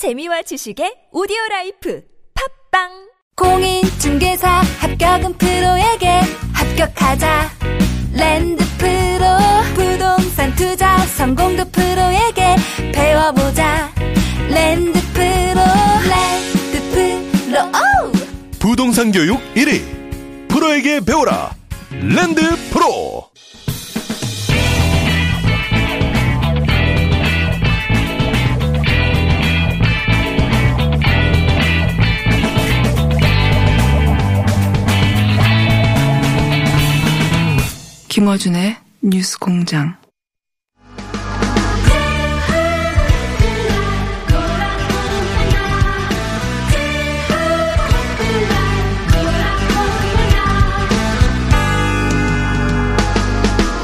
재미와 지식의 오디오 라이프 팟빵! 공인중개사 합격은 프로에게 합격하자. 랜드 프로 부동산 투자 성공도 프로에게 배워보자. 랜드 프로 랜드 프로. 오 부동산 교육 1위. 프로에게 배워라. 랜드 프로 김어준의 뉴스 공장.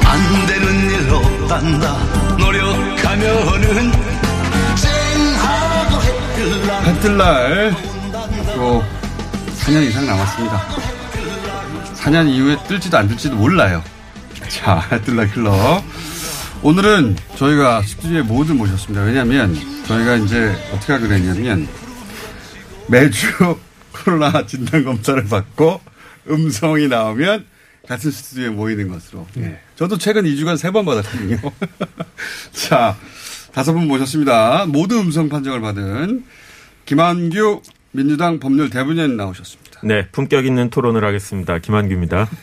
안 되는 일로 간다 노력하면은 쨍하고 해뜰라 해뜰날 또 4년 이상 남았습니다. 4년 이후에 뜰지도 안 뜰지도 몰라요. 자, 해뜰날 킬러. 오늘은 저희가 스튜디오에 모두 모셨습니다. 왜냐면 저희가 이제 어떻게 하게 되냐면 매주 코로나 진단 검사를 받고 음성이 나오면 같은 스튜디오에 모이는 것으로. 예. 저도 최근 2주간 3번 받았거든요. 자, 다섯 분 모셨습니다. 모두 음성 판정을 받은 김한규 민주당 법률 대변인 나오셨습니다. 네, 품격 있는 토론을 하겠습니다. 김한규입니다.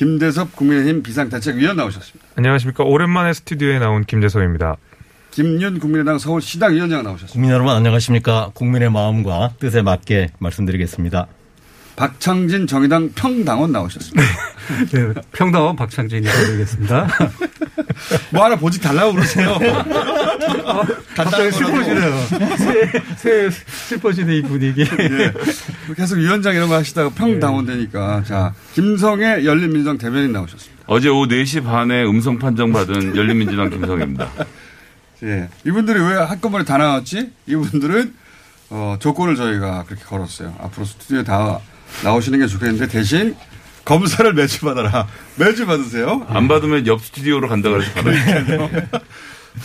김대섭 국민의힘 비상대책위원 나오셨습니다. 안녕하십니까. 오랜만에 스튜디오에 나온 김재석입니다. 김윤 국민의당 서울시당 위원장 나오셨습니다. 국민 여러분 안녕하십니까. 국민의 마음과 뜻에 맞게 말씀드리겠습니다. 박창진 정의당 평당원 나오셨습니다. 네, 평당원 박창진이라고 드리겠습니다. 뭐 하나 보직 달라고 그러세요. 갑자기 슬퍼지네요. 새, 새 슬퍼지는 이 분위기. 예. 계속 위원장 이런 거 하시다가 평당원 되니까. 자, 김성애 열린민주당 대변인 나오셨습니다. 어제 오후 4시 반에 음성 판정 받은 열린민주당 김성입니다. 예. 이분들이 왜 한꺼번에 다 나왔지? 이분들은 어, 조건을 저희가 그렇게 걸었어요. 앞으로 스튜디오에 다 나오시는 게 좋겠는데 대신 검사를 매주 받아라. 매주 받으세요. 안 받으면 옆 스튜디오로 간다 그래서 받아요.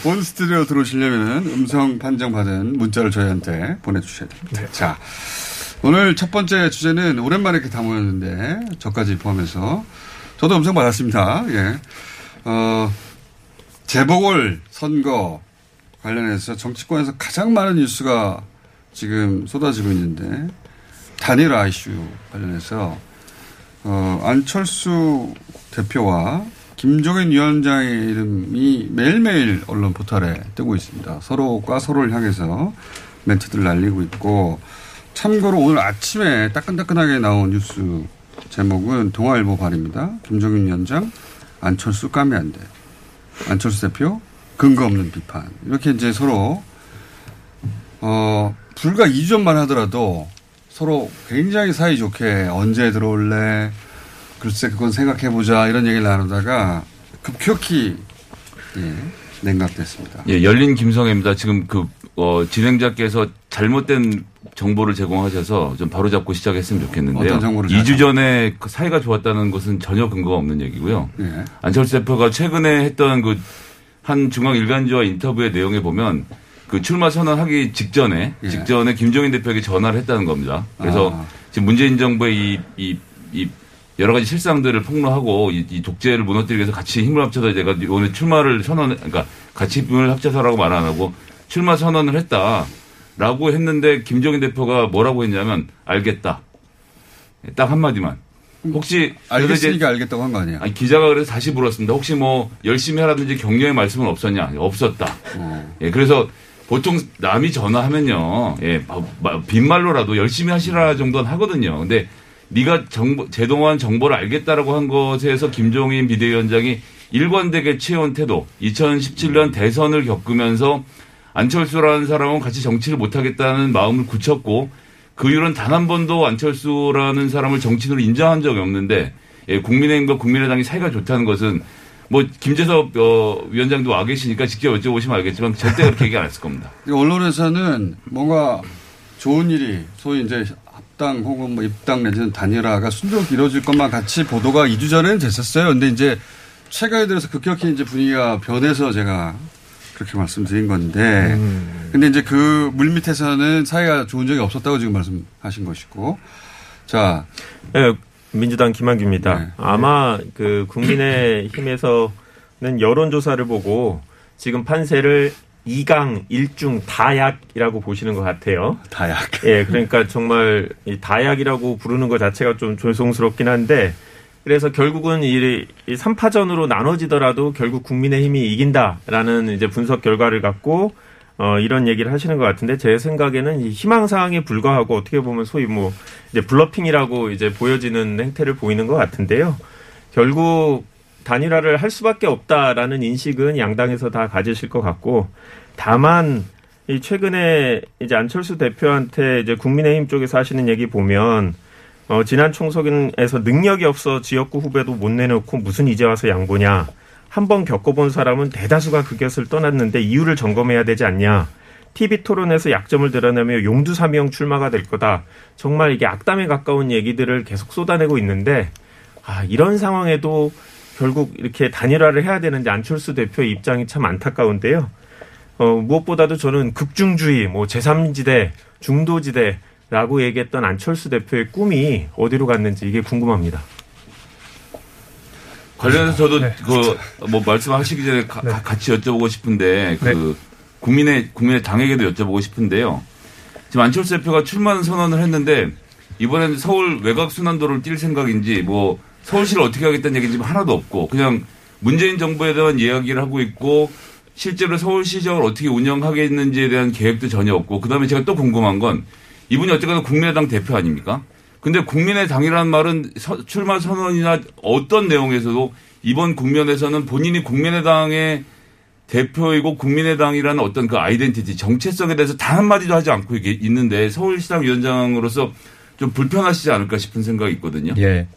본 스튜디오 들어오시려면 음성 판정 받은 문자를 저희한테 보내주셔야 됩니다. 자, 오늘 첫 번째 주제는 오랜만에 이렇게 다 모였는데 저까지 포함해서 저도 음성 받았습니다. 예. 어, 재보궐 선거 관련해서 정치권에서 가장 많은 뉴스가 지금 쏟아지고 있는데 단일화 이슈 관련해서 어, 안철수 대표와 김종인 위원장의 이름이 매일매일 언론 포털에 뜨고 있습니다. 서로가 서로를 향해서 멘트들을 날리고 있고 참고로 오늘 아침에 따끈따끈하게 나온 뉴스 제목은 동아일보 발입니다. 김종인 위원장 안철수 까면 안 돼. 안철수 대표 근거 없는 비판. 이렇게 이제 서로 어 불과 2주 전만 하더라도 서로 굉장히 사이좋게 언제 들어올래 글쎄 그건 생각해보자 이런 얘기를 나누다가 급격히 예, 냉각됐습니다. 예, 열린 김성애입니다. 지금 그, 어, 진행자께서 잘못된 정보를 제공하셔서 좀 바로잡고 시작했으면 좋겠는데요. 어떤 정보를 2주 전에 그 사이가 좋았다는 것은 전혀 근거가 없는 얘기고요. 예. 안철수 대표가 최근에 했던 그 한 중앙 일간지와 인터뷰의 내용에 보면 그 출마 선언하기 직전에 예. 직전에 김종인 대표에게 전화를 했다는 겁니다. 그래서 아. 지금 문재인 정부의 이, 이, 이 여러 가지 실상들을 폭로하고 이, 이 독재를 무너뜨리기 위해서 같이 힘을 합쳐서 제가 오늘 출마를 선언, 그러니까 같이 힘을 합쳐서라고 말 안 하고 출마 선언을 했다라고 했는데 김종인 대표가 뭐라고 했냐면 알겠다. 딱 한마디만. 혹시 알겠으니까 알겠다고 한 거 아니에요? 아니, 기자가 그래서 다시 물었습니다. 혹시 뭐 열심히 하라든지 격려의 말씀은 없었냐? 없었다. 어. 예, 그래서 보통 남이 전화하면요, 예, 빈말로라도 열심히 하시라 정도는 하거든요. 근데 네가 정보, 제동한 정보를 알겠다라고 한 것에서 김종인 비대위원장이 일관되게 취해온 태도, 2017년 대선을 겪으면서 안철수라는 사람은 같이 정치를 못하겠다는 마음을 굳혔고 그 이후로는 단 한 번도 안철수라는 사람을 정치인으로 인정한 적이 없는데 예, 국민의힘과 국민의당이 사이가 좋다는 것은 뭐 김재섭 어, 위원장도 와 계시니까 직접 여쭤보시면 알겠지만 절대 그렇게 얘기 안 했을 겁니다. 언론에서는 뭔가 좋은 일이 소위 이제 합당 혹은 뭐 입당 내지는 단일화가 순조롭게 이루어질 것만 같이 보도가 2주 전에는 됐었어요. 근데 이제 최근에 들어서 급격히 이제 분위기가 변해서 제가 그렇게 말씀드린 건데, 음. 근데 이제 그 물밑에서는 사이가 좋은 적이 없었다고 지금 말씀하신 것이고, 자. 네, 민주당 김한규입니다. 아마 그 국민의힘에서는 여론조사를 보고 지금 판세를 2강 1중 다약이라고 보시는 것 같아요. 다약. 예, 그러니까 정말 이 다약이라고 부르는 것 자체가 좀 죄송스럽긴 한데 그래서 결국은 이, 이 3파전으로 나눠지더라도 결국 국민의힘이 이긴다라는 이제 분석 결과를 갖고 어, 이런 얘기를 하시는 것 같은데 제 생각에는 이 희망 사항에 불과하고 어떻게 보면 소위 뭐 이제 블러핑이라고 이제 보여지는 행태를 보이는 것 같은데요. 결국 단일화를 할 수밖에 없다라는 인식은 양당에서 다 가지실 것 같고 다만 이 최근에 이제 안철수 대표한테 이제 국민의힘 쪽에서 하시는 얘기 보면 어, 지난 총선에서 능력이 없어 지역구 후배도 못 내놓고 무슨 이제 와서 양보냐. 한 번 겪어본 사람은 대다수가 그 곁을 떠났는데 이유를 점검해야 되지 않냐. TV 토론에서 약점을 드러내며 용두사미형 출마가 될 거다. 정말 이게 악담에 가까운 얘기들을 계속 쏟아내고 있는데, 아, 이런 상황에도 결국 이렇게 단일화를 해야 되는데 안철수 대표의 입장이 참 안타까운데요. 어, 무엇보다도 저는 극중주의, 뭐 제3지대, 중도지대라고 얘기했던 안철수 대표의 꿈이 어디로 갔는지 이게 궁금합니다. 관련해서 저도 네. 그뭐 말씀하시기 전에 가- 가- 같이 여쭤보고 싶은데 그 네. 국민의 국민의 당에게도 여쭤보고 싶은데요. 지금 안철수 대표가 출마 선언을 했는데 이번에는 서울 외곽 순환도로를 뛸 생각인지 뭐 서울시를 어떻게 하겠다는 얘기는 지금 하나도 없고 그냥 문재인 정부에 대한 이야기를 하고 있고 실제로 서울시정을 어떻게 운영하겠는지에 대한 계획도 전혀 없고 그다음에 제가 또 궁금한 건 이분이 어쨌거나 국민의당 대표 아닙니까? 근데 국민의당이라는 말은 서- 출마 선언이나 어떤 내용에서도 이번 국면에서는 본인이 국민의당의 대표이고 국민의당이라는 어떤 그 아이덴티티 정체성에 대해서 단 한마디도 하지 않고 이게 있는데 서울시당 위원장으로서 좀 불편하시지 않을까 싶은 생각이 있거든요. 예.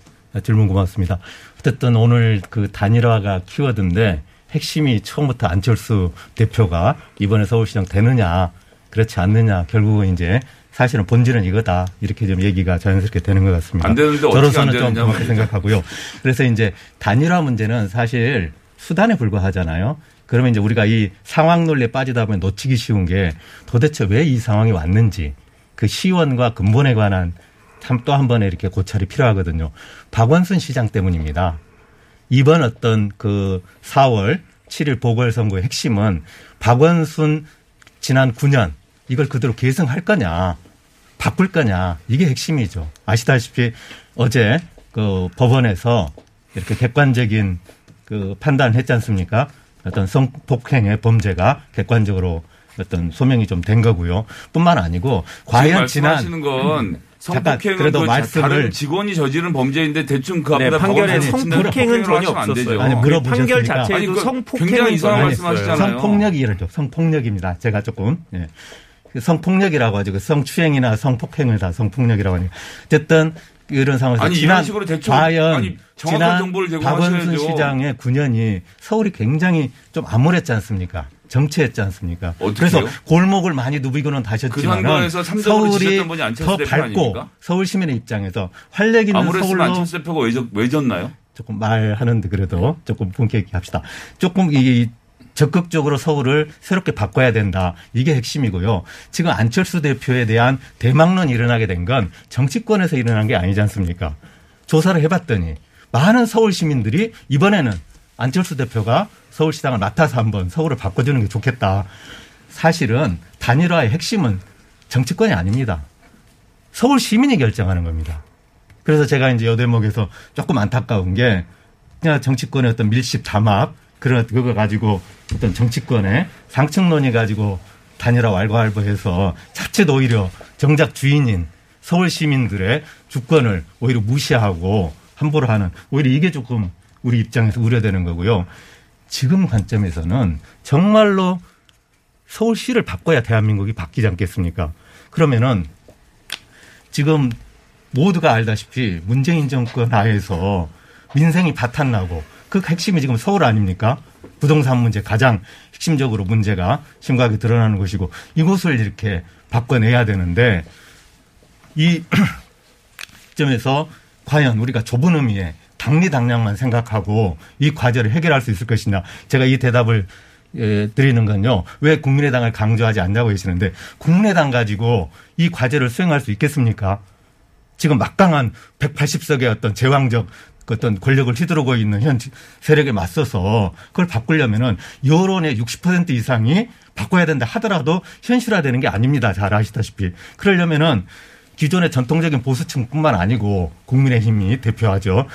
질문 고맙습니다. 어쨌든 오늘 그 단일화가 키워드인데 핵심이 처음부터 안철수 대표가 이번에 서울시장 되느냐 그렇지 않느냐 결국은 이제 사실은 본질은 이거다 이렇게 좀 얘기가 자연스럽게 되는 것 같습니다. 안 되는데 저로서는 안좀 그렇게. 생각하고요. 그래서 이제 단일화 문제는 사실 수단에 불과하잖아요. 그러면 이제 우리가 이 상황 논리에 빠지다 보면 놓치기 쉬운 게 도대체 왜 이 상황이 왔는지 그 시원과 근본에 관한 참 또 한 번에 이렇게 고찰이 필요하거든요. 박원순 시장 때문입니다. 이번 어떤 그 4월 7일 보궐선거의 핵심은 박원순 지난 9년 이걸 그대로 계승할 거냐, 바꿀 거냐, 이게 핵심이죠. 아시다시피 어제 그 법원에서 이렇게 객관적인 그 판단했지 않습니까? 어떤 성폭행의 범죄가 객관적으로 어떤 소명이 좀 된 거고요. 뿐만 아니고 과연 지난 말씀하시는 건 잠깐 성폭행은 그래도 그 자- 말씀을 다른 직원이 저지른 범죄인데 대충 그 앞에다 네, 판결에 성폭행은 전혀 하시면 안 되죠. 없었어요. 아니 물어보셨으니까 판결 성폭행은 굉장히 이상한 전혀 말씀하시잖아요. 성폭력이죠. 성폭력입니다. 제가 조금 예. 그 성폭력이라고 하죠. 그 성추행이나 성폭행을 다 성폭력이라고 하니까 어쨌든 이런 상황에서 아니, 지난 식으로 대충- 과연 아니, 정확한 지난 정보를. 박원순 시장의 9년이 서울이 굉장히 좀 암울했지 않습니까? 정체했지 않습니까? 그래서 골목을 많이 누비고는 다셨지만 그 서울이 더 밝고 아닙니까? 서울 시민의 입장에서 활력 있는 서울로 안철수 대표가 왜, 졌- 왜 졌나요? 조금 말하는데 그래도 조금 본격 있게 합시다. 조금 이 적극적으로 서울을 새롭게 바꿔야 된다. 이게 핵심이고요. 지금 안철수 대표에 대한 대망론이 일어나게 된 건 정치권에서 일어난 게 아니지 않습니까? 조사를 해봤더니 많은 서울 시민들이 이번에는 안철수 대표가 서울시장을 맡아서 한번 서울을 바꿔주는 게 좋겠다. 사실은 단일화의 핵심은 정치권이 아닙니다. 서울 시민이 결정하는 겁니다. 그래서 제가 이제 여 대목에서 조금 안타까운 게 정치권의 어떤 밀집 담합 그런 그거 가지고 어떤 정치권의 상층론이 가지고 단일화 왈가왈부해서 자칫 오히려 정작 주인인 서울 시민들의 주권을 오히려 무시하고 함부로 하는 오히려 이게 조금 우리 입장에서 우려되는 거고요. 지금 관점에서는 정말로 서울시를 바꿔야 대한민국이 바뀌지 않겠습니까? 그러면은 지금 모두가 알다시피 문재인 정권 하에서 민생이 바탄나고 그 핵심이 지금 서울 아닙니까? 부동산 문제 가장 핵심적으로 문제가 심각하게 드러나는 것이고 이곳을 이렇게 바꿔내야 되는데 이 점에서 과연 우리가 좁은 의미의 당리당량만 생각하고 이 과제를 해결할 수 있을 것이냐. 제가 이 대답을 예, 드리는 건요. 왜 국민의당을 강조하지 않냐고 계시는데 국민의당 가지고 이 과제를 수행할 수 있겠습니까? 지금 막강한 180석의 어떤 제왕적 그 어떤 권력을 휘두르고 있는 현 세력에 맞서서 그걸 바꾸려면은 여론의 60% 이상이 바꿔야 된다 하더라도 현실화되는 게 아닙니다. 잘 아시다시피. 그러려면은 기존의 전통적인 보수층뿐만 아니고 국민의힘이 대표하죠.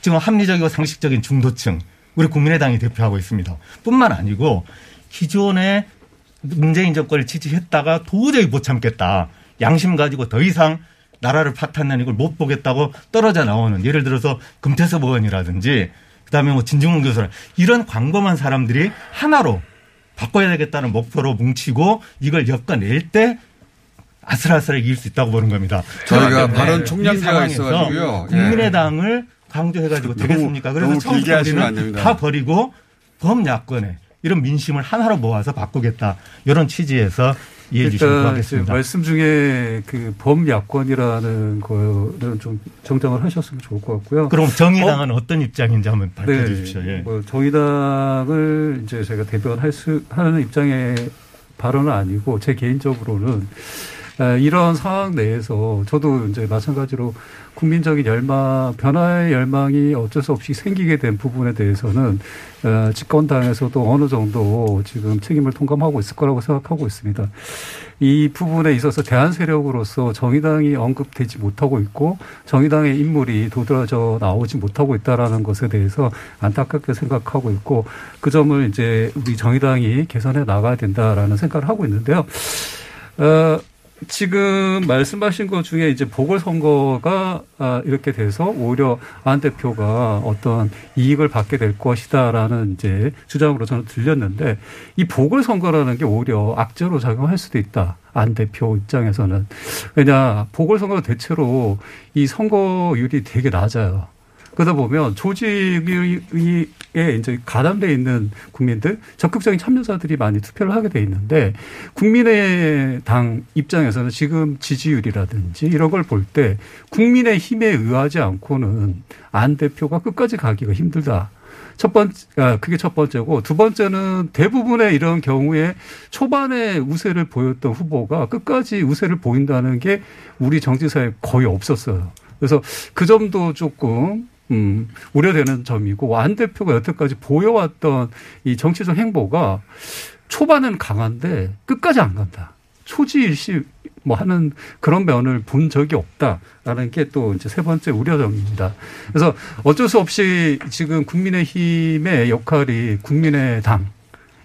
지금 합리적이고 상식적인 중도층 우리 국민의당이 대표하고 있습니다. 뿐만 아니고 기존의 문재인 정권을 지지했다가 도저히 못 참겠다. 양심 가지고 더 이상 나라를 파탄난 이걸 못 보겠다고 떨어져 나오는 예를 들어서 금태섭 의원이라든지 그다음에 뭐 진중훈 교수라 이런 광범한 사람들이 하나로 바꿔야 되겠다는 목표로 뭉치고 이걸 엮어낼 때 아슬아슬하게 이길 수 있다고 보는 겁니다. 저희가 네. 발언 이 총량제가 상황에서 있어가지고요. 예. 국민의당을 강조해가지고 너무- 되겠습니까? 그래서 처음부터 우리는. 다 버리고 범야권에 이런 민심을 하나로 모아서 바꾸겠다. 이런 취지에서 이해해 주시면 고맙겠습니다. 말씀 중에 그 범야권이라는 거는 좀 정정을 하셨으면 좋을 것 같고요. 그럼 정의당은 어? 떤 입장인지 한번 밝혀 주십시오. 예. 뭐 정의당을 이제 제가 대변할 수 하는 입장의 발언은 아니고 제 개인적으로는 에, 이런 상황 내에서 저도 이제 마찬가지로 국민적인 열망, 변화의 열망이 어쩔 수 없이 생기게 된 부분에 대해서는 어, 집권당에서도 어느 정도 지금 책임을 통감하고 있을 거라고 생각하고 있습니다. 이 부분에 있어서 대한 세력으로서 정의당이 언급되지 못하고 있고 정의당의 인물이 도드라져 나오지 못하고 있다라는 것에 대해서 안타깝게 생각하고 있고 그 점을 이제 우리 정의당이 개선해 나가야 된다라는 생각을 하고 있는데요. 어, 지금 말씀하신 것 중에 이제 보궐선거가 아, 이렇게 돼서 오히려 안 대표가 어떤 이익을 받게 될 것이다라는 이제 주장으로 저는 들렸는데 이 보궐선거라는 게 오히려 악재로 작용할 수도 있다. 안 대표 입장에서는. 왜냐, 보궐선거는 대체로 이 선거율이 되게 낮아요. 그러다 보면 조직에 이제 가담돼 있는 국민들, 적극적인 참여자들이 많이 투표를 하게 돼 있는데 국민의당 입장에서는 지금 지지율이라든지 이런 걸 볼 때 국민의 힘에 의하지 않고는 안 대표가 끝까지 가기가 힘들다. 첫 번째, 아, 그게 첫 번째고, 두 번째는 대부분의 이런 경우에 초반에 우세를 보였던 후보가 끝까지 우세를 보인다는 게 우리 정치사에 거의 없었어요. 그래서 그 점도 조금 음, 우려되는 점이고 안 대표가 여태까지 보여왔던 이 정치적 행보가 초반은 강한데 끝까지 안 간다. 초지일시 뭐 하는 그런 면을 본 적이 없다라는 게 또 이제 세 번째 우려점입니다. 그래서 어쩔 수 없이 지금 국민의힘의 역할이 국민의당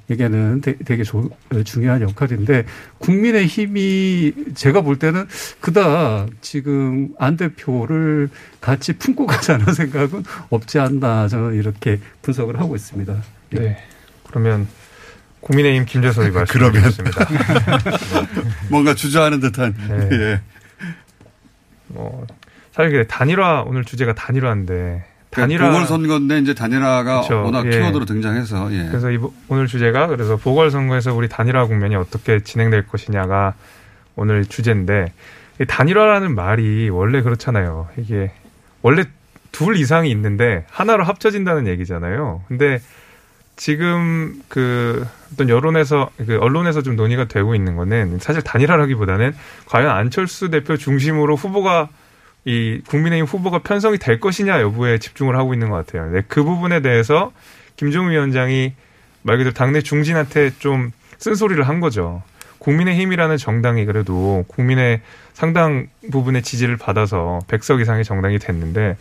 에게는 되게 조, 중요한 역할인데 국민의 힘이 제가 볼 때는 그다 지금 안 대표를 같이 품고 가자는 생각은 없지 않나 저는 이렇게 분석을 하고 있습니다. 네. 그러면 국민의힘 김재석이 그러면. 말씀드리겠습니다. 뭔가 주저하는 듯한. 네. 예. 뭐 사실 이게 단일화 오늘 주제가 단일화인데 단일화 보궐선거인데 이제 단일화가 그렇죠. 워낙 예. 키워드로 등장해서 예. 그래서 이, 오늘 주제가 그래서 보궐선거에서 우리 단일화 국면이 어떻게 진행될 것이냐가 오늘 주제인데 이 단일화라는 말이 원래 그렇잖아요. 이게 원래 둘 이상이 있는데 하나로 합쳐진다는 얘기잖아요. 근데 지금 그 어떤 여론에서 그 언론에서 좀 논의가 되고 있는 거는 사실 단일화라기보다는 과연 안철수 대표 중심으로 후보가 이 국민의힘 후보가 편성이 될 것이냐 여부에 집중을 하고 있는 것 같아요. 네, 그 부분에 대해서 김종우 위원장이 말 그대로 당내 중진한테 좀 쓴소리를 한 거죠. 국민의힘이라는 정당이 그래도 국민의 상당 부분의 지지를 받아서 100석 이상의 정당이 됐는데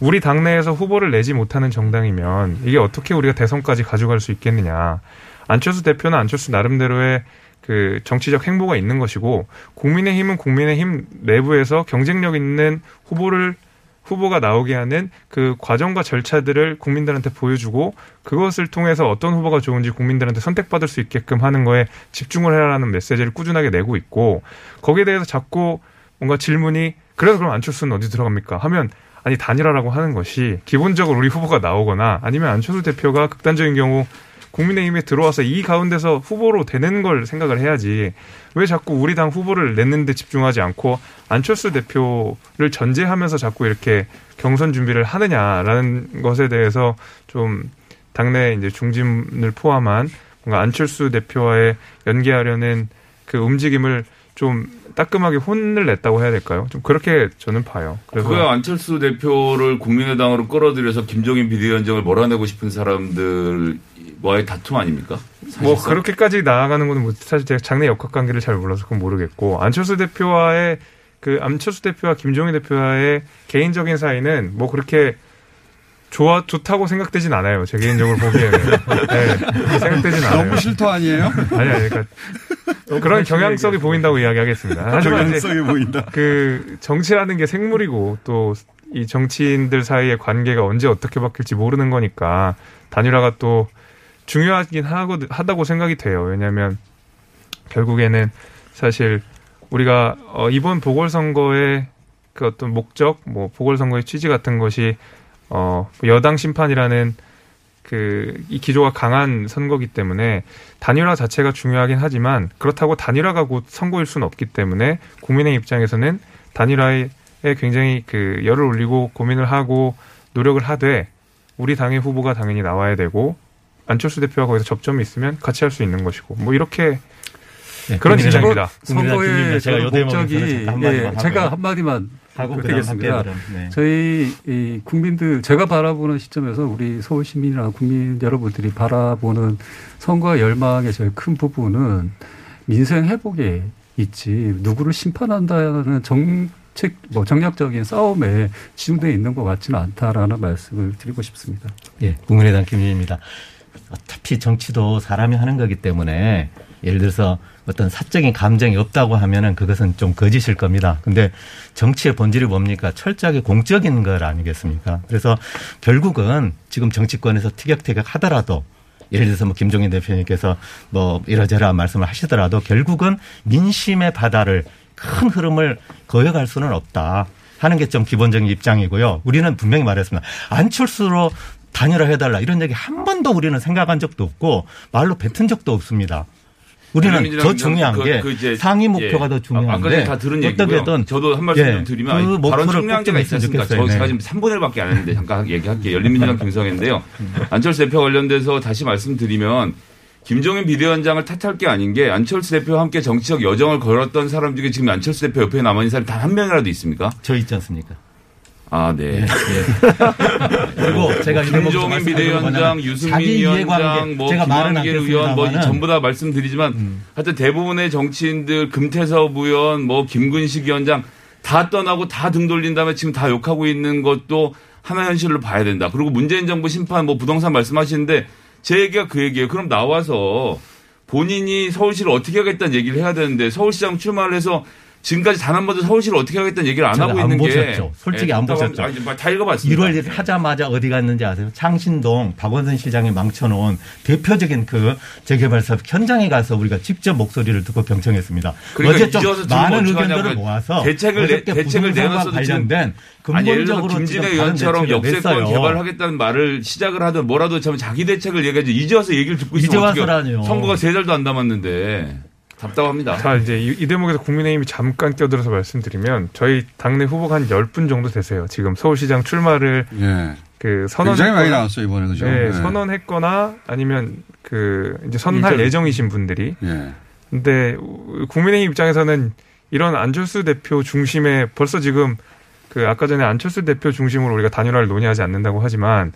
우리 당내에서 후보를 내지 못하는 정당이면 이게 어떻게 우리가 대선까지 가져갈 수 있겠느냐. 안철수 대표는 안철수 나름대로의 그 정치적 행보가 있는 것이고 국민의힘은 국민의힘 내부에서 경쟁력 있는 후보를 후보가 나오게 하는 그 과정과 절차들을 국민들한테 보여주고 그것을 통해서 어떤 후보가 좋은지 국민들한테 선택받을 수 있게끔 하는 거에 집중을 해라라는 메시지를 꾸준하게 내고 있고 거기에 대해서 자꾸 뭔가 질문이 그래서 그럼 안철수는 어디 들어갑니까? 하면 아니 단일화라고 하는 것이 기본적으로 우리 후보가 나오거나 아니면 안철수 대표가 극단적인 경우 국민의힘에 들어와서 이 가운데서 후보로 되는 걸 생각을 해야지 왜 자꾸 우리 당 후보를 냈는데 집중하지 않고 안철수 대표를 전제하면서 자꾸 이렇게 경선 준비를 하느냐라는 것에 대해서 좀 당내 이제 중진을 포함한 뭔가 안철수 대표와의 연계하려는 그 움직임을 좀 따끔하게 혼을 냈다고 해야 될까요? 좀 그렇게 저는 봐요. 그래서 그거야 안철수 대표를 국민의당으로 끌어들여서 김종인 비대위원장을 몰아내고 싶은 사람들 과의 다툼 아닙니까? 뭐 사실상? 그렇게까지 나아가는 거는 뭐 사실 제가 장내 역학 관계를 잘 몰라서 그건 모르겠고 안철수 대표와의 그 안철수 대표와 김종인 대표와의 개인적인 사이는 뭐 그렇게 좋아 좋다고 생각되진 않아요. 제 개인적으로 보기에는 네, 생각되진 않아요. 너무 실토 아니에요? 아니 아니 그러니까 그런 경향성이 보인다고 이야기하겠습니다. 경향성이 보인다. 그 정치라는 게 생물이고 또 이 정치인들 사이의 관계가 언제 어떻게 바뀔지 모르는 거니까 단일화가 또 중요하긴 하고 하다고 생각이 돼요. 왜냐하면 결국에는 사실 우리가 어, 이번 보궐선거의 그 어떤 목적, 뭐 보궐선거의 취지 같은 것이 어, 여당 심판이라는 그 이 기조가 강한 선거기 때문에 단일화 자체가 중요하긴 하지만 그렇다고 단일화가 곧 선거일 수는 없기 때문에 국민의 입장에서는 단일화에 굉장히 그 열을 올리고 고민을 하고 노력을 하되 우리 당의 후보가 당연히 나와야 되고 안철수 대표가 거기서 접점이 있으면 같이 할 수 있는 것이고 뭐 이렇게 네, 그런 입장입니다. 선거의 제가 목적이 한마디만 예. 제가 한마디만 하고 드리겠습니다. 네. 저희 이 국민들 제가 바라보는 시점에서 우리 서울 시민이나 국민 여러분들이 바라보는 선거 열망의 제일 큰 부분은 민생 회복에 있지 누구를 심판한다는 정책 뭐 정략적인 싸움에 집중돼 있는 것 같지는 않다라는 말씀을 드리고 싶습니다. 예, 국민의당 김진입니다. 어차피 정치도 사람이 하는 거기 때문에 예를 들어서 어떤 사적인 감정이 없다고 하면은 그것은 좀 거짓일 겁니다. 근데 정치의 본질이 뭡니까? 철저하게 공적인 것 아니겠습니까? 그래서 결국은 지금 정치권에서 티격태격 하더라도 예를 들어서 뭐 김종인 대표님께서 뭐 이러저러 말씀을 하시더라도 결국은 민심의 바다를 큰 흐름을 거역할 수는 없다. 하는 게 좀 기본적인 입장이고요. 우리는 분명히 말했습니다. 안철수로 단일화 해달라 이런 얘기 한 번도 우리는 생각한 적도 없고 말로 뱉은 적도 없습니다. 우리는 더 중요한 그- 게 그 상위 목표가 예. 더 아, 중요한데 다 들은 얘기고요. 저도 한 말씀 예, 좀 드리면 그 목표를 총량제가 꼭 있지 않습니까? 저 네. 제가 지금 3분의 1밖에 안 했는데 잠깐 얘기할게요. 열린민주당 김성인데요. 안철수 대표 관련돼서 다시 말씀드리면 김종인 비대위원장을 탓할 게 아닌 게 안철수 대표와 함께 정치적 여정을 걸었던 사람 중에 지금 안철수 대표 옆에 남아있는 사람이 단 한 명이라도 있습니까? 저 있지 않습니까? 아, 네. 그리고 제가 이 대목에서 김종인 비대위원장, 유승민 위원장, 뭐 제가 김한길 의원, 뭐 음. 전부 다 말씀드리지만 하여튼 대부분의 정치인들 금태섭 의원, 뭐 김근식 위원장 다 떠나고 다 등 돌린 다음에 지금 다 욕하고 있는 것도 하나 현실로 봐야 된다. 그리고 문재인 정부 심판 뭐 부동산 말씀하시는데 제 얘기가 그 얘기예요. 그럼 나와서 본인이 서울시를 어떻게 하겠다는 얘기를 해야 되는데 서울시장 출마를 해서 지금까지 단 한 번도 서울시를 어떻게 하겠다는 얘기를 안 하고 안 있는 게 보셨죠. 솔직히 예, 안 보셨죠. 아니, 다 읽어봤습니다. 1월 1일 하자마자 어디 갔는지 아세요? 창신동 박원순 시장이 망쳐놓은 대표적인 그 재개발 사업 현장에 가서 우리가 직접 목소리를 듣고 경청했습니다. 그러니까 어제 많은. 의견들을 모아서 대책을 내- 대책을 지금 관련된 아니 근본적으로 김진애 지금 다른 의원처럼 역세권 냈어요. 개발하겠다는 말을 시작을 하든 뭐라도 참 자기 대책을 얘기하지 이제 와서 얘기를 듣고 이제 있으면 어떻게 와서라뇨. 선거가 세 달도 안 남았는데 답답합니다. 자, 이제 이, 이 대목에서 국민의힘이 잠깐 껴들어서 말씀드리면 저희 당내 후보가 한 10분 정도 되세요. 지금 서울시장 출마를 예. 그 선언 굉장히 많이 나왔어요 이번에 그죠? 네, 예. 선언했거나 아니면 그 이제 선언할 일단- 예정이신 분들이 예. 근데 우- 국민의힘 입장에서는 이런 안철수 대표 중심에 벌써 지금 그 아까 전에 안철수 대표 중심으로 우리가 단일화를 논의하지 않는다고 하지만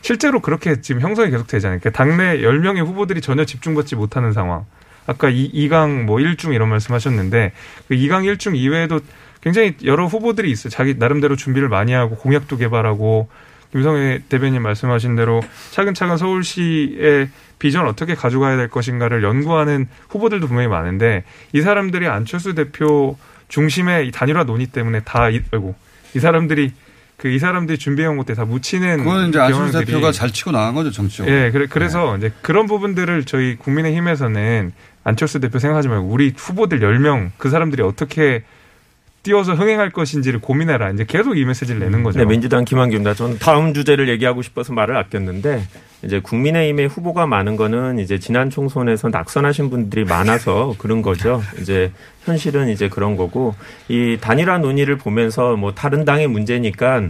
실제로 그렇게 지금 형성이 계속 되잖아요. 그러니까 당내 10명의 후보들이 전혀 집중받지 못하는 상황. 아까 이, 2강 뭐 1중 이런 말씀하셨는데 그 2강 1중 이외에도 굉장히 여러 후보들이 있어요. 자기 나름대로 준비를 많이 하고 공약도 개발하고 김성애 대변인 말씀하신 대로 차근차근 서울시의 비전 어떻게 가져가야 될 것인가를 연구하는 후보들도 분명히 많은데 이 사람들이 안철수 대표 중심의 이 단일화 논의 때문에 다 이, 아이고 이 사람들이 그 이 사람들이 준비해온 것들 다 묻히는 그건 이제 안철수 대표가 잘 치고 나간 거죠 정치적으로. 예, 그래, 그래서 이제 그런 부분들을 저희 국민의힘에서는 안철수 대표 생각하지 말고 우리 후보들 10명 그 사람들이 어떻게 띄워서 흥행할 것인지를 고민해라. 이제 계속 이 메시지를 내는 거죠. 네, 민주당 김한규입니다. 저는 다음 주제를 얘기하고 싶어서 말을 아꼈는데 이제 국민의힘의 후보가 많은 거는 이제 지난 총선에서 낙선하신 분들이 많아서 그런 거죠. 이제 현실은 이제 그런 거고 이 단일화 논의를 보면서 뭐 다른 당의 문제니까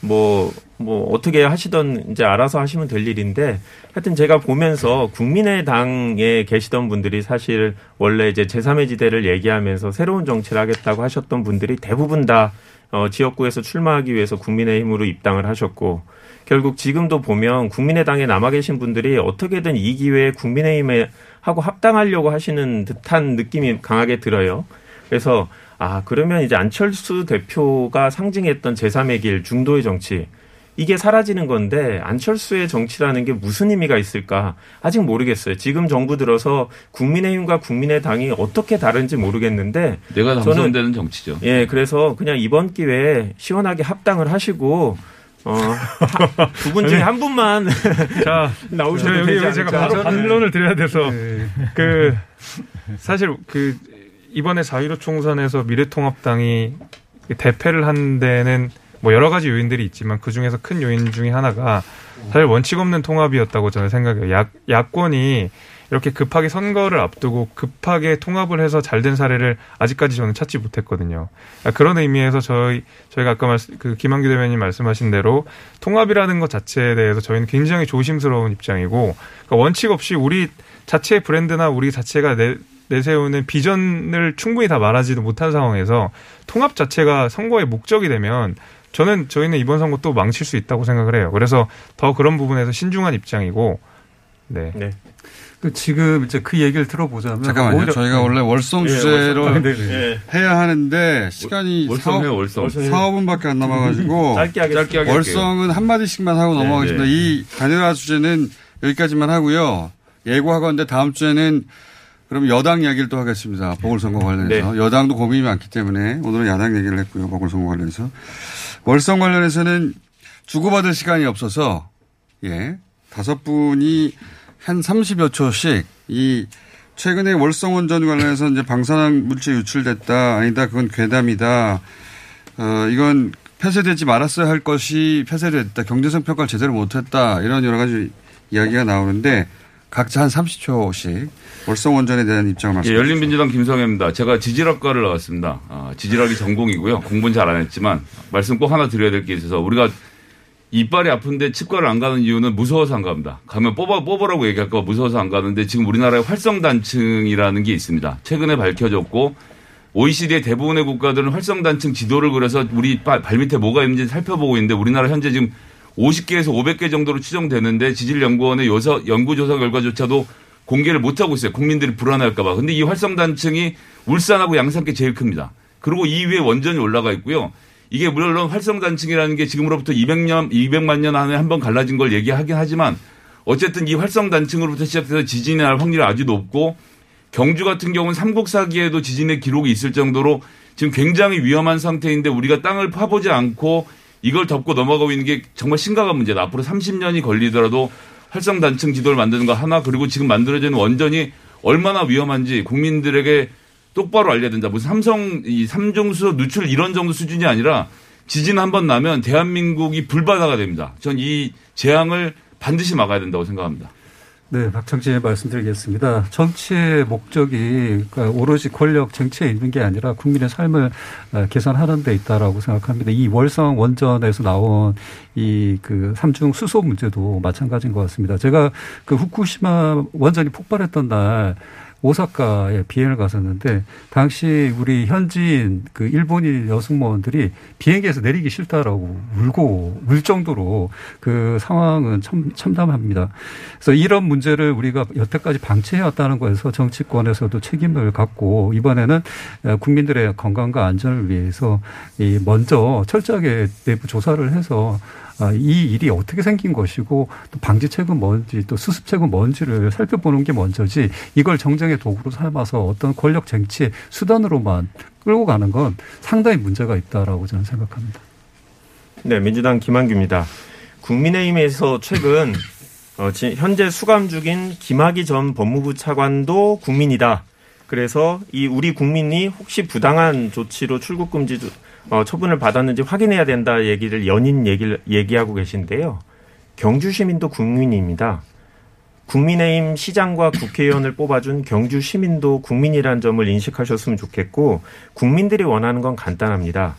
뭐, 뭐, 어떻게 하시던 이제 알아서 하시면 될 일인데 하여튼 제가 보면서 국민의당에 계시던 분들이 사실 원래 이제 제3의 지대를 얘기하면서 새로운 정치를 하겠다고 하셨던 분들이 대부분 다 어, 지역구에서 출마하기 위해서 국민의힘으로 입당을 하셨고 결국 지금도 보면 국민의당에 남아 계신 분들이 어떻게든 이 기회에 국민의힘에 하고 합당하려고 하시는 듯한 느낌이 강하게 들어요. 그래서 아 그러면 이제 안철수 대표가 상징했던 제3의 길 중도의 정치 이게 사라지는 건데 안철수의 정치라는 게 무슨 의미가 있을까 아직 모르겠어요. 지금 정부 들어서 국민의힘과 국민의당이 어떻게 다른지 모르겠는데 내가 당선되는 정치죠. 예, 그래서 그냥 이번 기회에 시원하게 합당을 하시고 어, 두분 중에 한 분만 자, 나오셔도 저 여기, 되지 여기 제가 않을까. 바로 반론을 드려야 돼서 네. 그 사실 그 이번에 4.15 총선에서 미래통합당이 대패를 한 데는 뭐 여러 가지 요인들이 있지만 그 중에서 큰 요인 중에 하나가 사실 원칙 없는 통합이었다고 저는 생각해요. 야, 야권이 이렇게 급하게 선거를 앞두고 급하게 통합을 해서 잘 된 사례를 아직까지 저는 찾지 못했거든요. 그러니까 그런 의미에서 저희 저희가 아까 말씀 그 김한규 대변인 말씀하신 대로 통합이라는 것 자체에 대해서 저희는 굉장히 조심스러운 입장이고 그러니까 원칙 없이 우리 자체의 브랜드나 우리 자체가 내, 내세우는 비전을 충분히 다 말하지도 못한 상황에서 통합 자체가 선거의 목적이 되면 저는 저희는 이번 선거 또 망칠 수 있다고 생각을 해요. 그래서 더 그런 부분에서 신중한 입장이고 네. 그 지금 이제 그 얘기를 들어보자면 잠깐만요. 오히려- 저희가 원래 월성 예, 주제로 월성. 네, 네. 해야 하는데 시간이 월성 해요, 4억, 월성. 4억분밖에 안 남아가지고 짧게 하겠습니다. 짧게. 월성은 한 마디씩만 하고 네, 넘어가겠습니다. 네. 이 단일화 주제는 여기까지만 하고요. 예고하건데 다음 주에는 그럼 여당 이야기를 또 하겠습니다. 보궐선거 관련해서. 네. 여당도 고민이 많기 때문에 오늘은 야당 얘기를 했고요. 보궐선거 관련해서. 월성 관련해서는 주고받을 시간이 없어서 예. 다섯 분이 한 30여 초씩 이 최근에 월성 원전 관련해서 이제 방사능 물질 유출됐다. 아니다. 그건 괴담이다. 어, 이건 폐쇄되지 말았어야 할 것이 폐쇄됐다. 경제성 평가를 제대로 못했다. 이런 여러 가지 이야기가 나오는데 각자 한 30초씩 월성 원전에 대한 입장을 예, 말씀해 주세요. 열린민주당 김성애입니다. 제가 지질학과를 나왔습니다. 아, 지질학이 전공이고요. 공부는 잘 안 했지만 말씀 꼭 하나 드려야 될 게 있어서 우리가 이빨이 아픈데 치과를 안 가는 이유는 무서워서 안 갑니다. 가면 뽑아 뽑으라고 얘기할까 봐 무서워서 안 가는데 지금 우리나라에 활성단층이라는 게 있습니다. 최근에 밝혀졌고 OECD의 대부분의 국가들은 활성단층 지도를 그려서 우리 바- 발밑에 뭐가 있는지 살펴보고 있는데 우리나라 현재 지금 50개에서 500개 정도로 추정되는데 지질연구원의 요서, 연구조사 결과조차도 공개를 못하고 있어요. 국민들이 불안할까봐. 근데 이 활성단층이 울산하고 양산께 제일 큽니다. 그리고 이 위에 원전이 올라가 있고요. 이게 물론 활성단층이라는 게 지금으로부터 200년, 200만 년 안에 한 번 갈라진 걸 얘기하긴 하지만 어쨌든 이 활성단층으로부터 시작해서 지진이 날 확률이 아주 높고 경주 같은 경우는 삼국사기에도 지진의 기록이 있을 정도로 지금 굉장히 위험한 상태인데 우리가 땅을 파보지 않고 이걸 덮고 넘어가고 있는 게 정말 심각한 문제다. 앞으로 30년이 걸리더라도 활성단층 지도를 만드는 거 하나 그리고 지금 만들어지는 원전이 얼마나 위험한지 국민들에게 똑바로 알려야 된다. 무슨 삼성 이 삼중수 누출 이런 정도 수준이 아니라 지진 한 번 나면 대한민국이 불바다가 됩니다. 전 이 재앙을 반드시 막아야 된다고 생각합니다. 네, 박창진의 말씀드리겠습니다. 정치의 목적이 그러니까 오로지 권력 정치에 있는 게 아니라 국민의 삶을 어, 개선하는 데 있다라고 생각합니다. 이 월성 원전에서 나온 이 그 삼중 수소 문제도 마찬가지인 것 같습니다. 제가 그 후쿠시마 원전이 폭발했던 날 오사카에 비행을 갔었는데 당시 우리 현지인 그 일본인 여승무원들이 비행기에서 내리기 싫다라고 울고 울 정도로 그 상황은 참 참담합니다. 그래서 이런 문제를 우리가 여태까지 방치해왔다는 거에서 정치권에서도 책임을 갖고 이번에는 국민들의 건강과 안전을 위해서 이 먼저 철저하게 내부 조사를 해서 아, 이 일이 어떻게 생긴 것이고 또 방지책은 뭔지 또 수습책은 뭔지를 살펴보는 게 먼저지 이걸 정쟁의 도구로 삼아서 어떤 권력 쟁취의 수단으로만 끌고 가는 건 상당히 문제가 있다라고 저는 생각합니다. 네, 민주당 김한규입니다. 국민의힘에서 최근 어, 지- 현재 수감 중인 김학의 전 법무부 차관도 국민이다. 그래서 이 우리 국민이 혹시 부당한 조치로 출국 금지 조- 어, 처분을 받았는지 확인해야 된다 얘기를 연인 얘기를 얘기하고 계신데요. 경주 시민도 국민입니다. 국민의힘 시장과 국회의원을 뽑아준 경주 시민도 국민이라는 점을 인식하셨으면 좋겠고 국민들이 원하는 건 간단합니다.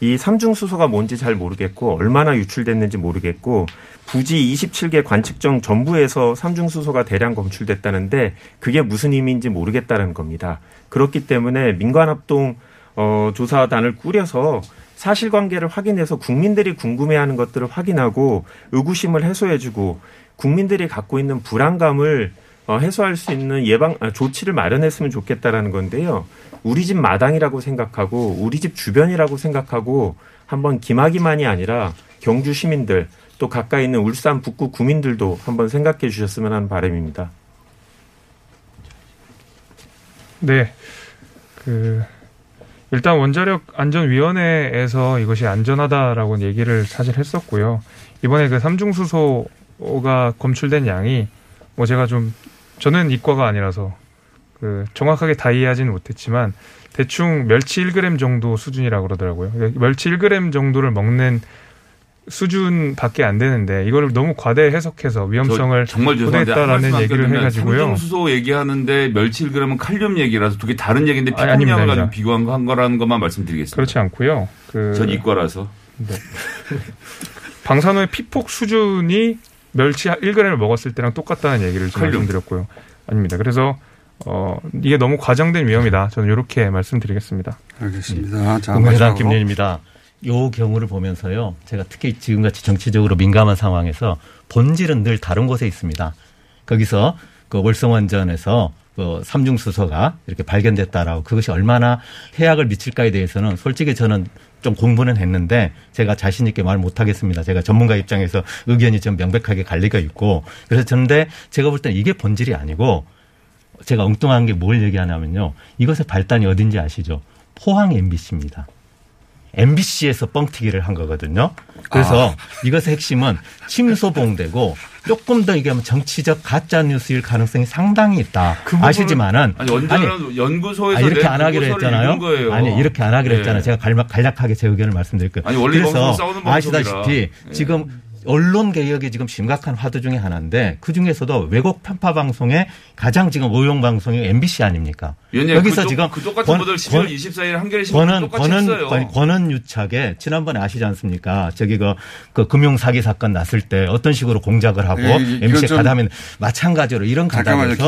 이 삼중수소가 뭔지 잘 모르겠고 얼마나 유출됐는지 모르겠고 부지 27개 관측정 전부에서 삼중수소가 대량 검출됐다는데 그게 무슨 의미인지 모르겠다는 겁니다. 그렇기 때문에 민관합동 어, 조사단을 꾸려서 사실관계를 확인해서 국민들이 궁금해하는 것들을 확인하고 의구심을 해소해주고 국민들이 갖고 있는 불안감을 어, 해소할 수 있는 예방 아, 조치를 마련했으면 좋겠다라는 건데요. 우리 집 마당이라고 생각하고 우리 집 주변이라고 생각하고 한번 김학이만이 아니라 경주 시민들 또 가까이 있는 울산 북구 구민들도 한번 생각해 주셨으면 하는 바람입니다. 네. 그 일단 원자력 안전위원회에서 이것이 안전하다라고 얘기를 사실 했었고요. 이번에 그 삼중수소가 검출된 양이 뭐 제가 좀 저는 이과가 아니라서 그 정확하게 다 이해하지는 못했지만 대충 멸치 1g 정도 수준이라고 그러더라고요. 그러니까 멸치 1g 정도를 먹는 수준밖에 안 되는데 이거를 너무 과대 해석해서 위험성을 정말 고대했다라는 얘기를 해가지고요. 삼중수소 얘기하는데 멸치 1g은 칼륨 얘기라서 두 개 다른 얘기인데 피폭량을 가지고. 비교한 거한 거라는 것만 말씀드리겠습니다. 그렇지 않고요. 그 전 이과라서. 방사노의 피폭 수준이 멸치 1g을 먹었을 때랑 똑같다는 얘기를 좀 칼륨. 말씀드렸고요. 아닙니다. 그래서 어 이게 너무 과장된 위험이다. 저는 이렇게 말씀드리겠습니다. 알겠습니다. 자, 마지막으로. 김윤입니다. 요 경우를 보면서요. 제가 특히 지금같이 정치적으로 민감한 상황에서 본질은 늘 다른 곳에 있습니다. 거기서 그 월성원전에서 그 삼중 수소가 이렇게 발견됐다라고 그것이 얼마나 해악을 미칠까에 대해서는 솔직히 저는 좀 공부는 했는데 제가 자신 있게 말 못하겠습니다. 제가 전문가 입장에서 의견이 좀 명백하게 갈리가 있고 그래서 저는데 제가 볼 때는 이게 본질이 아니고 제가 엉뚱한 게 뭘 얘기하냐면요. 이것의 발단이 어딘지 아시죠? 포항 MBC입니다. MBC에서 뻥튀기를 한 거거든요. 그래서 아. 이것의 핵심은 침소봉되고 조금 더 얘기하면 정치적 가짜 뉴스일 가능성이 상당히 있다. 부분은- 아시지만은 아니 원자력 연구소에서 아, 이렇게 낸안 하기로 했잖아요. 아니 이렇게 안 하기로 예. 했잖아요. 제가 간략, 간략하게 제 의견을 말씀드릴게요. 아니, 원래 그래서. 아시다시피 예. 지금 언론 개혁이 지금 심각한 화두 중에 하나인데 그 중에서도 왜곡 편파 방송의 가장 지금 오용 방송이 MBC 아닙니까? 왜냐면 여기서 그, 지금 그 똑같은 12월 권- 24일 한겨레 신문 권은 똑같이 권은 했어요. 권은 유착에 지난번에 아시지 않습니까? 저기 그, 그 금융 사기 사건 났을 때 어떤 식으로 공작을 하고 예, 이- 이건 MBC 좀- 가담에 마찬가지로 이런. 가담에서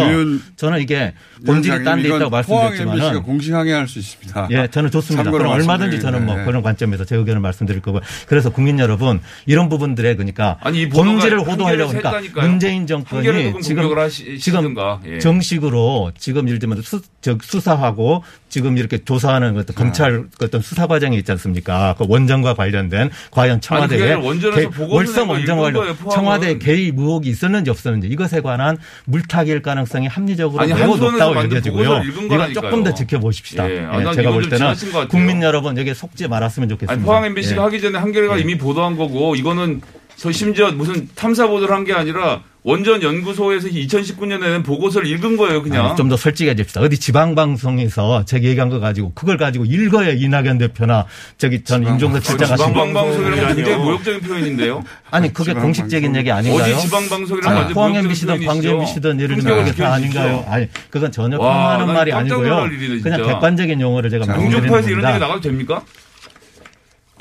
저는 이게 본질이 딴 데 있다고 포항 MBC가 말씀드렸지만은 공시항의할 수 있습니다. 예, 저는 좋습니다. 그럼 얼마든지 저는 뭐 말씀드리는데. 그런 관점에서 제 의견을 말씀드릴 거고. 그래서 국민 여러분 이런 부분들에 그 러니까 아니, 한겨레에서 호도하려고 하니까 했다니까요. 문재인 정권이 좀 지금 하시- 지금. 예. 정식으로 지금 예를 들면 수, 저, 수사하고 지금 이렇게 조사하는 어떤 검찰 어떤 수사 과정이 있지 않습니까? 그 원전과 관련된 과연 청와대에 개- 월성 원전 읽은 관련. 청와대 개입 의혹이 있었는지 없었는지 이것에 관한 물타기일 가능성이 합리적으로 아니, 매우 높다고 여겨지고요. 이건. 조금 더 지켜보십시다. 예. 아, 예, 난 제가 볼좀 때는. 국민 여러분 여기에 속지 말았으면 좋겠습니다. 아니, 포항 MBC가 예. 하기 전에 한겨레가 이미 보도한 거고 이거는 저 심지어 무슨 탐사 보도를 한 게 아니라 원전 연구소에서 2019년에는 보고서를 읽은 거예요, 그냥. 좀 더 솔직해집시다. 어디 지방방송에서 제가 얘기한 거 가지고 그걸 가지고 읽어야 이낙연 대표나 저기 전 임종석 실장 같은 지방방송이라는 건 굉장히 모욕적인 표현인데요. 아니 그게 공식적인 얘기 아닌가요? 어디 지방방송이라는 아니, 포항 MBC든 광주. MBC든 예를 들면 그게 다. 아닌가요? 아니 그건 전혀 난 말이 아니고요. 일이네. 그냥 객관적인 용어를 제가 말씀드리는 공중파에서 이런 얘기 겁니다. 나가도 됩니까?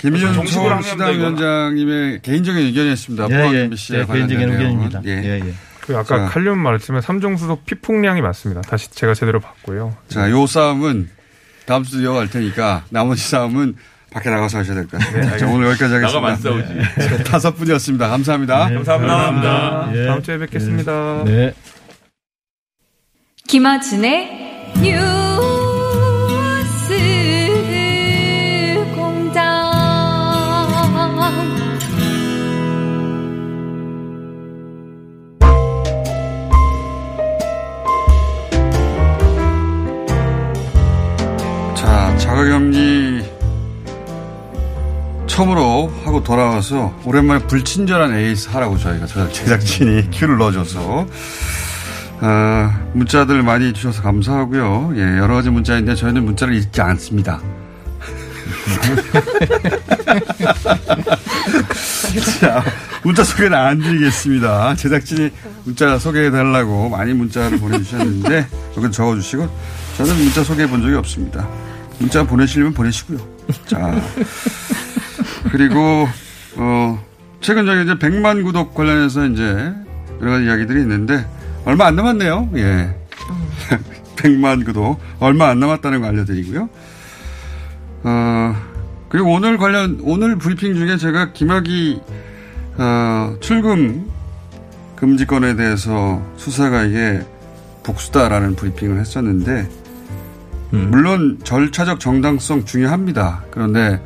김희준 정식으로 하면 서울시당 합니다, 이거는. 위원장님의 개인적인 의견이었습니다. 예, 예. 예, 개인적인. 의견입니다. 예. 예, 예. 그 아까 자. 칼륨 말씀에 삼중수소 피폭량이 맞습니다. 다시 제가 제대로 봤고요. 자, 요 싸움은 다음 주도 이어갈 테니까 나머지 싸움은 밖에 나가서 하셔야 될 것 같습니다. 자, 오늘 여기까지 하겠습니다. 자, 다섯 분이었습니다. 감사합니다. 네, 감사합니다. 예. 다음 주에 뵙겠습니다. 네. 김어준의 뉴 처음으로 하고 돌아와서 오랜만에 불친절한 에이스 하라고 저희가 저 제작진이 큐를 넣어줘서 어, 문자들 많이 주셔서 감사하고요. 예, 여러 가지 문자인데 저희는 문자를 읽지 않습니다. 자, 문자 소개는 안 드리겠습니다. 제작진이 문자 소개해달라고 많이 문자를 보내주셨는데 여기 적어주시고 저는 문자 소개해 본 적이 없습니다. 문자 보내시려면 보내시고요. 자 그리고 어 최근 저기 이제 100만 구독 관련해서 이제 여러 가지 이야기들이 있는데 얼마 안 남았네요. 예. 100만 구독 얼마 안 남았다는 거 알려드리고요. 어 그리고 오늘 관련 오늘 브리핑 중에 제가 김학의 어, 출금 금지권에 대해서 수사가 이게 복수다라는 브리핑을 했었는데 물론 절차적 정당성 중요합니다. 그런데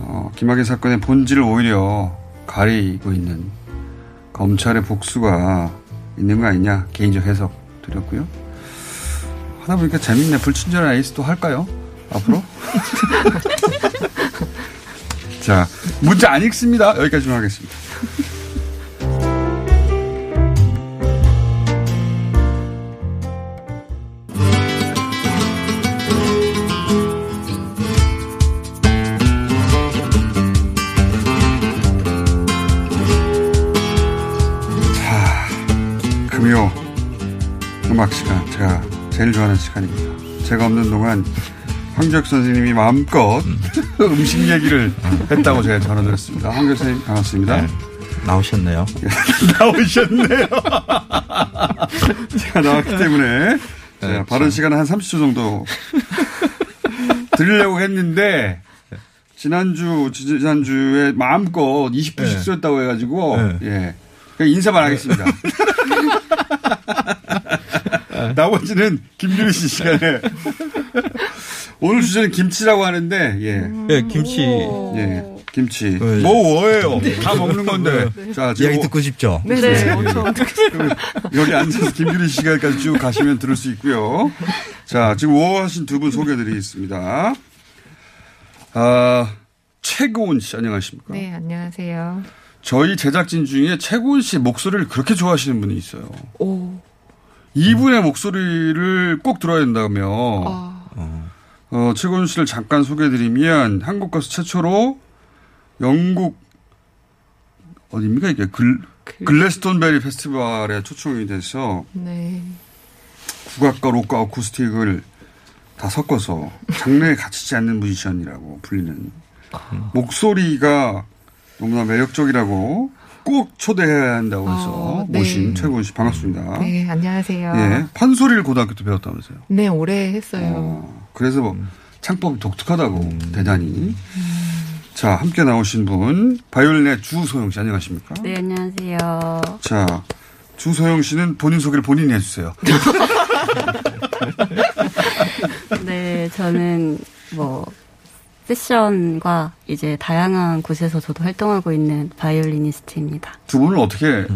어, 김학의 사건의 본질을 오히려 가리고 있는 검찰의 복수가 있는 거 아니냐 개인적 해석 드렸고요. 하다 보니까 재밌네. 불친절한 에이스 또 할까요? 앞으로? 자, 문제 안 읽습니다. 여기까지만 하겠습니다. 음악 시간. 제가 제일 좋아하는 시간입니다. 제가 없는 동안 황적 선생님이 마음껏 음 식 얘기를 했다고 제가 전화 드렸습니다. 황적 선생님 반갑습니다. 나오셨네요. 나오셨네요. 제가 나왔기 때문에 제가 발언 시간은 한 30초 정도 드리려고 했는데 지난주 지난주에 마음껏 20분씩 네. 쓰였다고 해가지고 네. 예 인사만 하겠습니다. 나머지는 김규리 씨 시간에 오늘 주제는 김치라고 하는데 예. 예, 김치. 예, 김치. 네. 뭐 뭐예요? 다 먹는 건데. 자, 지금 이야기 뭐- 듣고 싶죠? 네, 네. 그럼 여기 앉아서 김규리 씨가까지 쭉 가시면 들을 수 있고요. 자, 지금 오하신 두 분 소개해드리겠습니다. 아, 최고은 씨 안녕하십니까? 네, 안녕하세요. 저희 제작진 중에 최고은 씨 목소리를 그렇게 좋아하시는 분이 있어요. 오. 이분의 목소리를 꼭 들어야 된다며. 아. 어, 최고은 씨를 잠깐 소개해드리면 한국 가수 최초로 영국 어디입니까 이게 글, 글래스톤베리 페스티벌에 초청이 돼서 네. 국악과 록과 어쿠스틱을 다 섞어서 장르에 갇히지 않는 뮤지션이라고 불리는 목소리가 너무나 매력적이라고 꼭 초대해야 한다고 해서 어, 네. 모신 최고은 씨 반갑습니다. 네, 안녕하세요. 예, 판소리를 고등학교 때 배웠다면서요. 네, 오래 했어요. 그래서 뭐 창법이 독특하다고 대단히. 자, 함께 나오신 분 바이올린의 주소영 씨 안녕하십니까? 네, 안녕하세요. 자, 주소영 씨는 본인 소개를 본인이 해주세요. 네, 저는 뭐 세션과 이제 다양한 곳에서 저도 활동하고 있는 바이올리니스트입니다. 두 분은 어떻게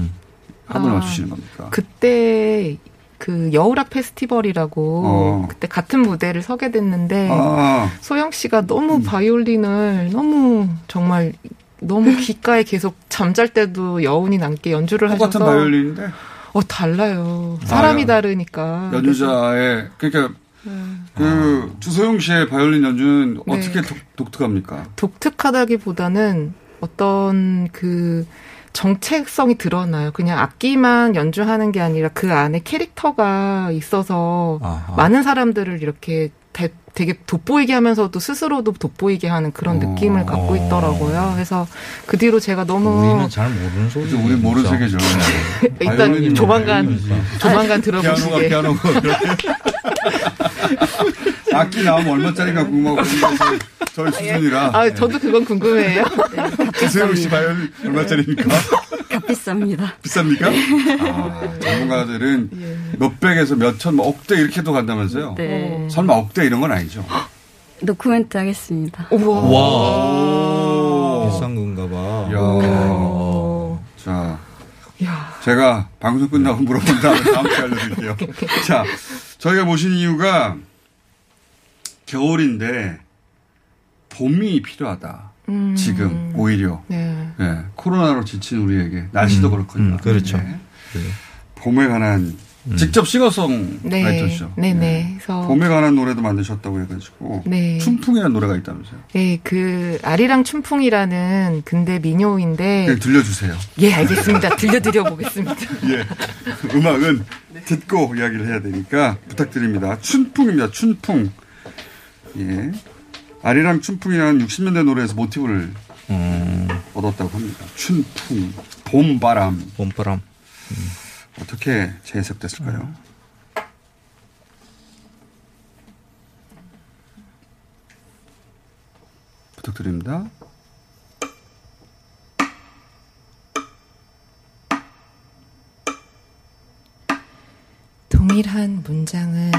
합을 아, 맞추시는 겁니까? 그때 그 여우락 페스티벌이라고 어. 그때 같은 무대를 서게 됐는데 아. 소영 씨가 너무 바이올린을 너무 정말 너무 귓가에 계속 잠잘 때도 여운이 남게 연주를 하셔서 똑같은 바이올린인데 어 달라요. 사람이 아, 다르니까. 연주자의 그러니까 그 주소영 씨의 바이올린 연주는 어떻게 독, 독특합니까? 독특하다기보다는 어떤 그 정체성이 드러나요. 그냥 악기만 연주하는 게 아니라 그 안에 캐릭터가 있어서 아하. 많은 사람들을 이렇게 대- 되게 돋보이게 하면서도 스스로도 돋보이게 하는 그런 느낌을 갖고 있더라고요. 그래서 그 뒤로 제가 너무 우리는 잘 모르는 소리. 우리 모르는 세계죠. 일단 조만간 조만간 피아노가 들어보시게. 피아노가 그렇게 악기 나오면 얼마짜리가 궁금하고 저희 수준이라. 아, 저도 그건 궁금해요. 주세영 씨 바이올린 얼마짜리입니까? 값비쌉니다. 비쌉니까? 아, 전문가들은 몇백에서 몇천, 뭐 억대 이렇게도 간다면서요? 네. 설마 억대 이런 건 아니죠? 노코멘트 하겠습니다. 와. 비싼 건가 봐. 야. 자. 제가 방송 끝나고 물어본 다음에 다음 주에 알려드릴게요. 자, 저희가 모신 이유가 겨울인데 봄이 필요하다. 음. 지금 오히려 네. 예, 코로나로 지친 우리에게 날씨도 그렇거든요. 그렇죠. 네. 봄에 관한 직접 싱어송 네. 라이터죠. 네네. 그래서 봄에 관한 노래도 만드셨다고 해가지고 네. 춘풍이라는 노래가 있다면서요. 네, 그 아리랑 춘풍이라는 근대 민요인데 그냥 들려주세요. 예, 알겠습니다. 들려드려 보겠습니다. 예. 음악은 듣고 이야기를 해야 되니까 부탁드립니다. 춘풍입니다. 춘풍. 예. 아리랑 춘풍이라는 60년대 노래에서 모티브를 음. 얻었다고 합니다. 춘풍, 봄바람. 봄바람. 어떻게 재해석됐을까요? 부탁드립니다. 동일한 문장을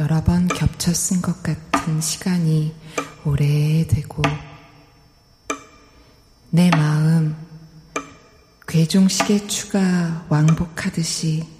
여러 번 겹쳐 쓴 것 같은 시간이 오래되고 내 마음 괴종식의 추가 왕복하듯이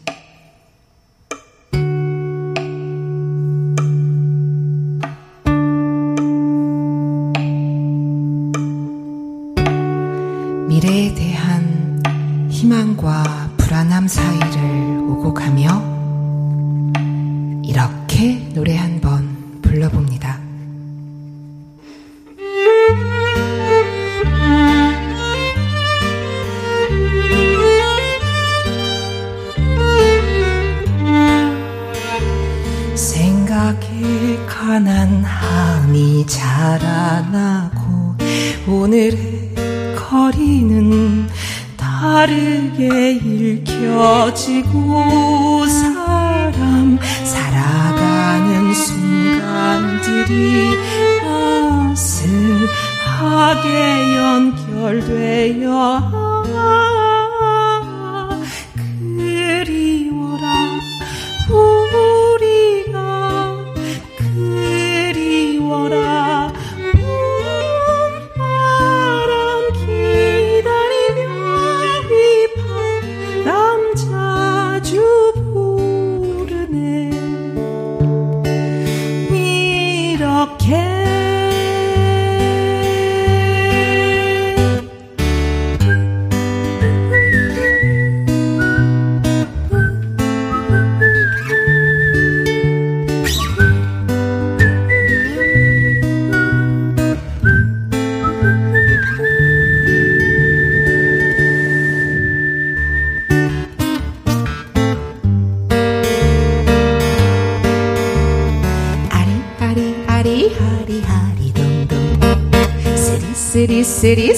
쓰리 쓰리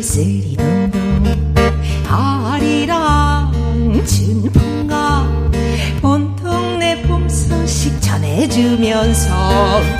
쓰리 쓰리 동동. 아리랑 진풍가 온 동네 봄 소식 전해주면서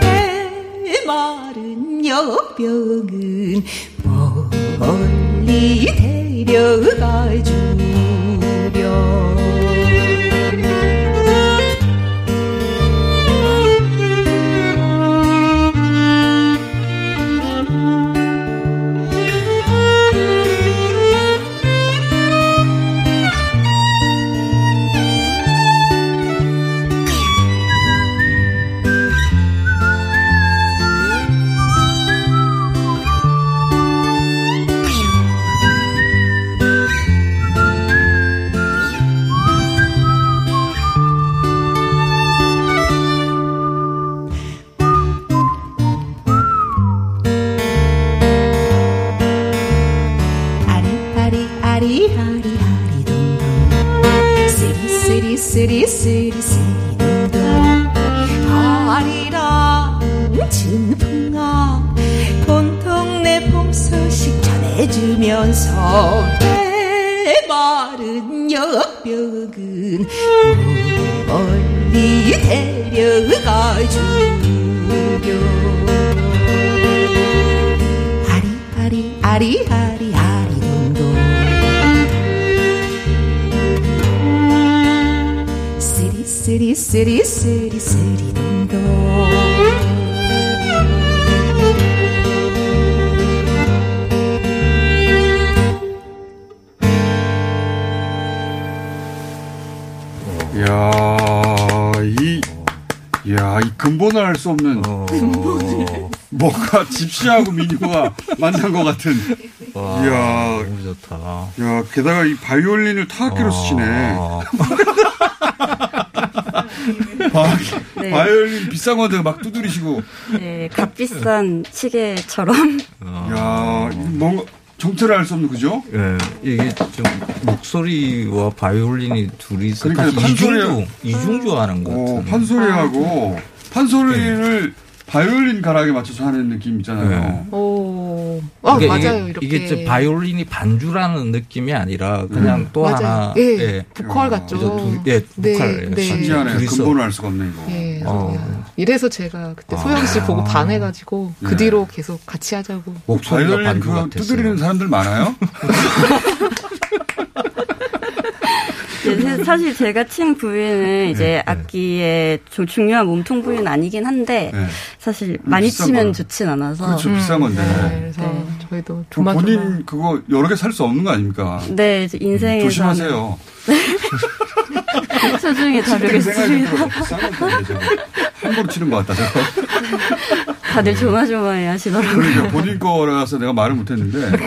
집시하고 민요가 만난 것 같은. 와, 이야. 너무 좋다. 야, 게다가 이 바이올린을 타악기로 어. 쓰시네. 바, 네. 바이올린 비싼 건데 막 두드리시고. 네, 값비싼 시계처럼. 야, 이 뭔가 정체를 알 수 없는 그죠? 예, 이게 좀 목소리와 바이올린이 둘이서 그러니까 다 판소리- 이중조, 이중조 하는 것 어, 같은. 판소리하고 판소리를 바이올린 가락에 맞춰서 하는 느낌 있잖아요. 오. 아, 이게, 맞아요. 이게, 이렇게. 이게 저 바이올린이 반주라는 느낌이 아니라 그냥 음. 또 맞아요. 하나 예, 보컬 같죠. 그래서 둘- 예, 네, 보컬 네. 신기하네. 둘이서. 근본을 알 수가 없네 이거. 예. 어. 이래서 제가 그때 소영 씨 보고 반해가지고 그 예. 뒤로 계속 같이 하자고. 목소리가 바이올린 반주 그 같았어요. 두드리는 사람들 많아요? 네, 사실 제가 친 부위는 이제 악기의 좀 중요한 몸통 부위는 아니긴 한데 네. 사실 많이 치면 거요. 좋진 않아서. 그렇죠. 비싼 건데. 네, 그래서 저희도 그 조마조마. 본인 그거 여러 개 살 수 없는 거 아닙니까? 네, 이제 인생에서 조심하세요. 소중히 다루겠습니다. 비싼 건데 저거. 함부로 치는 것 같다. 저거. 다들 조마조마해 하시더라고요. 그러니까 본인 거라서 내가 말을 못했는데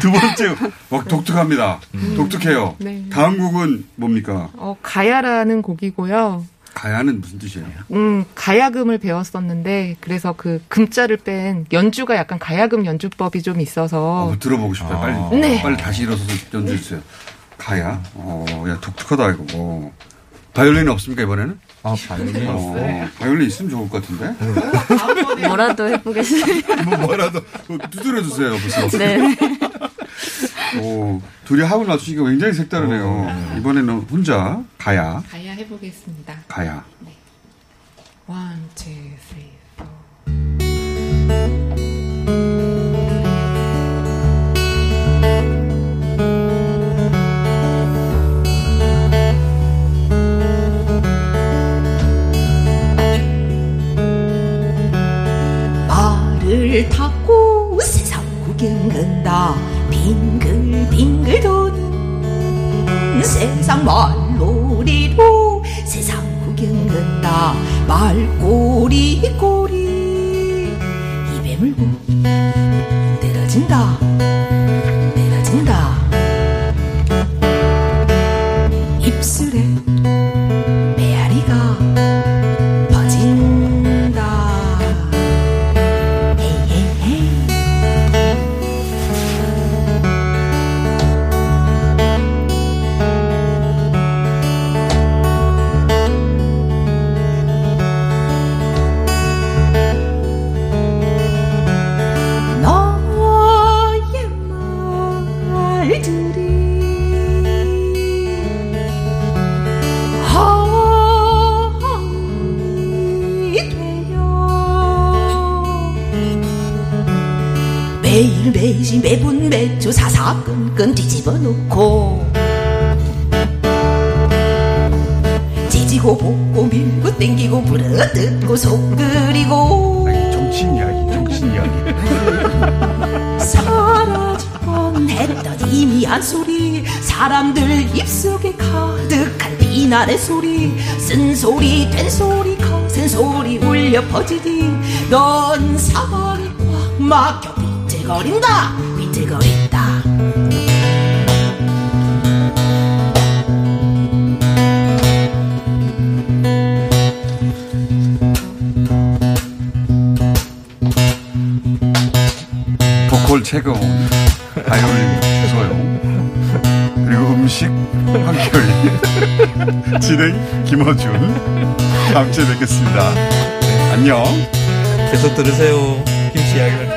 두 번째 어, 독특합니다. 독특해요. 네. 다음 곡은 뭡니까? 어, 가야라는 곡이고요. 가야는 무슨 뜻이에요? 음, 가야금을 배웠었는데, 그래서 그 금자를 뺀 연주가 약간 가야금 연주법이 좀 있어서. 어, 들어보고 싶어요. 빨리 네. 빨리 다시 일어서서 연주해 주세요. 가야. 어, 야 독특하다 이거. 어. 바이올린 없습니까 이번에는? 아 바이올린 어, 바이올린 있으면 좋을 것 같은데. 뭐라도 해보겠습니다. 뭐 뭐라도 두드려 주세요. 무슨. 네. 오, 둘이 합을 맞추기가 굉장히 색다르네요. 이번에는 혼자 가야, 가야 해보겠습니다. 가야. One, two, three, four. 말을 타고 세상 구경한다 빙글빙글 도는 세상 말놀이로. 세상 구경한다 말꼬리 꼬리. 입에 물고 내려진다 매분 매초 사사건건 뒤집어 놓고 찢고 볶고 밀고 땡기고 불어뜯고 속 끓이고 정신 이야기, 정신 이야기. 사라지곤 했던 희미한 소리 사람들 입속에 가득한 비난의 소리 쓴소리 된소리 거센 소리 울려 퍼지니 넌 사방이 꽉 막혀 비틀거린다 최고온, 바이올린 최소영, 그리고 음식 황결이, 진행 김어준. 다음 주에 뵙겠습니다. 안녕. 계속 들으세요. 김치 이야기.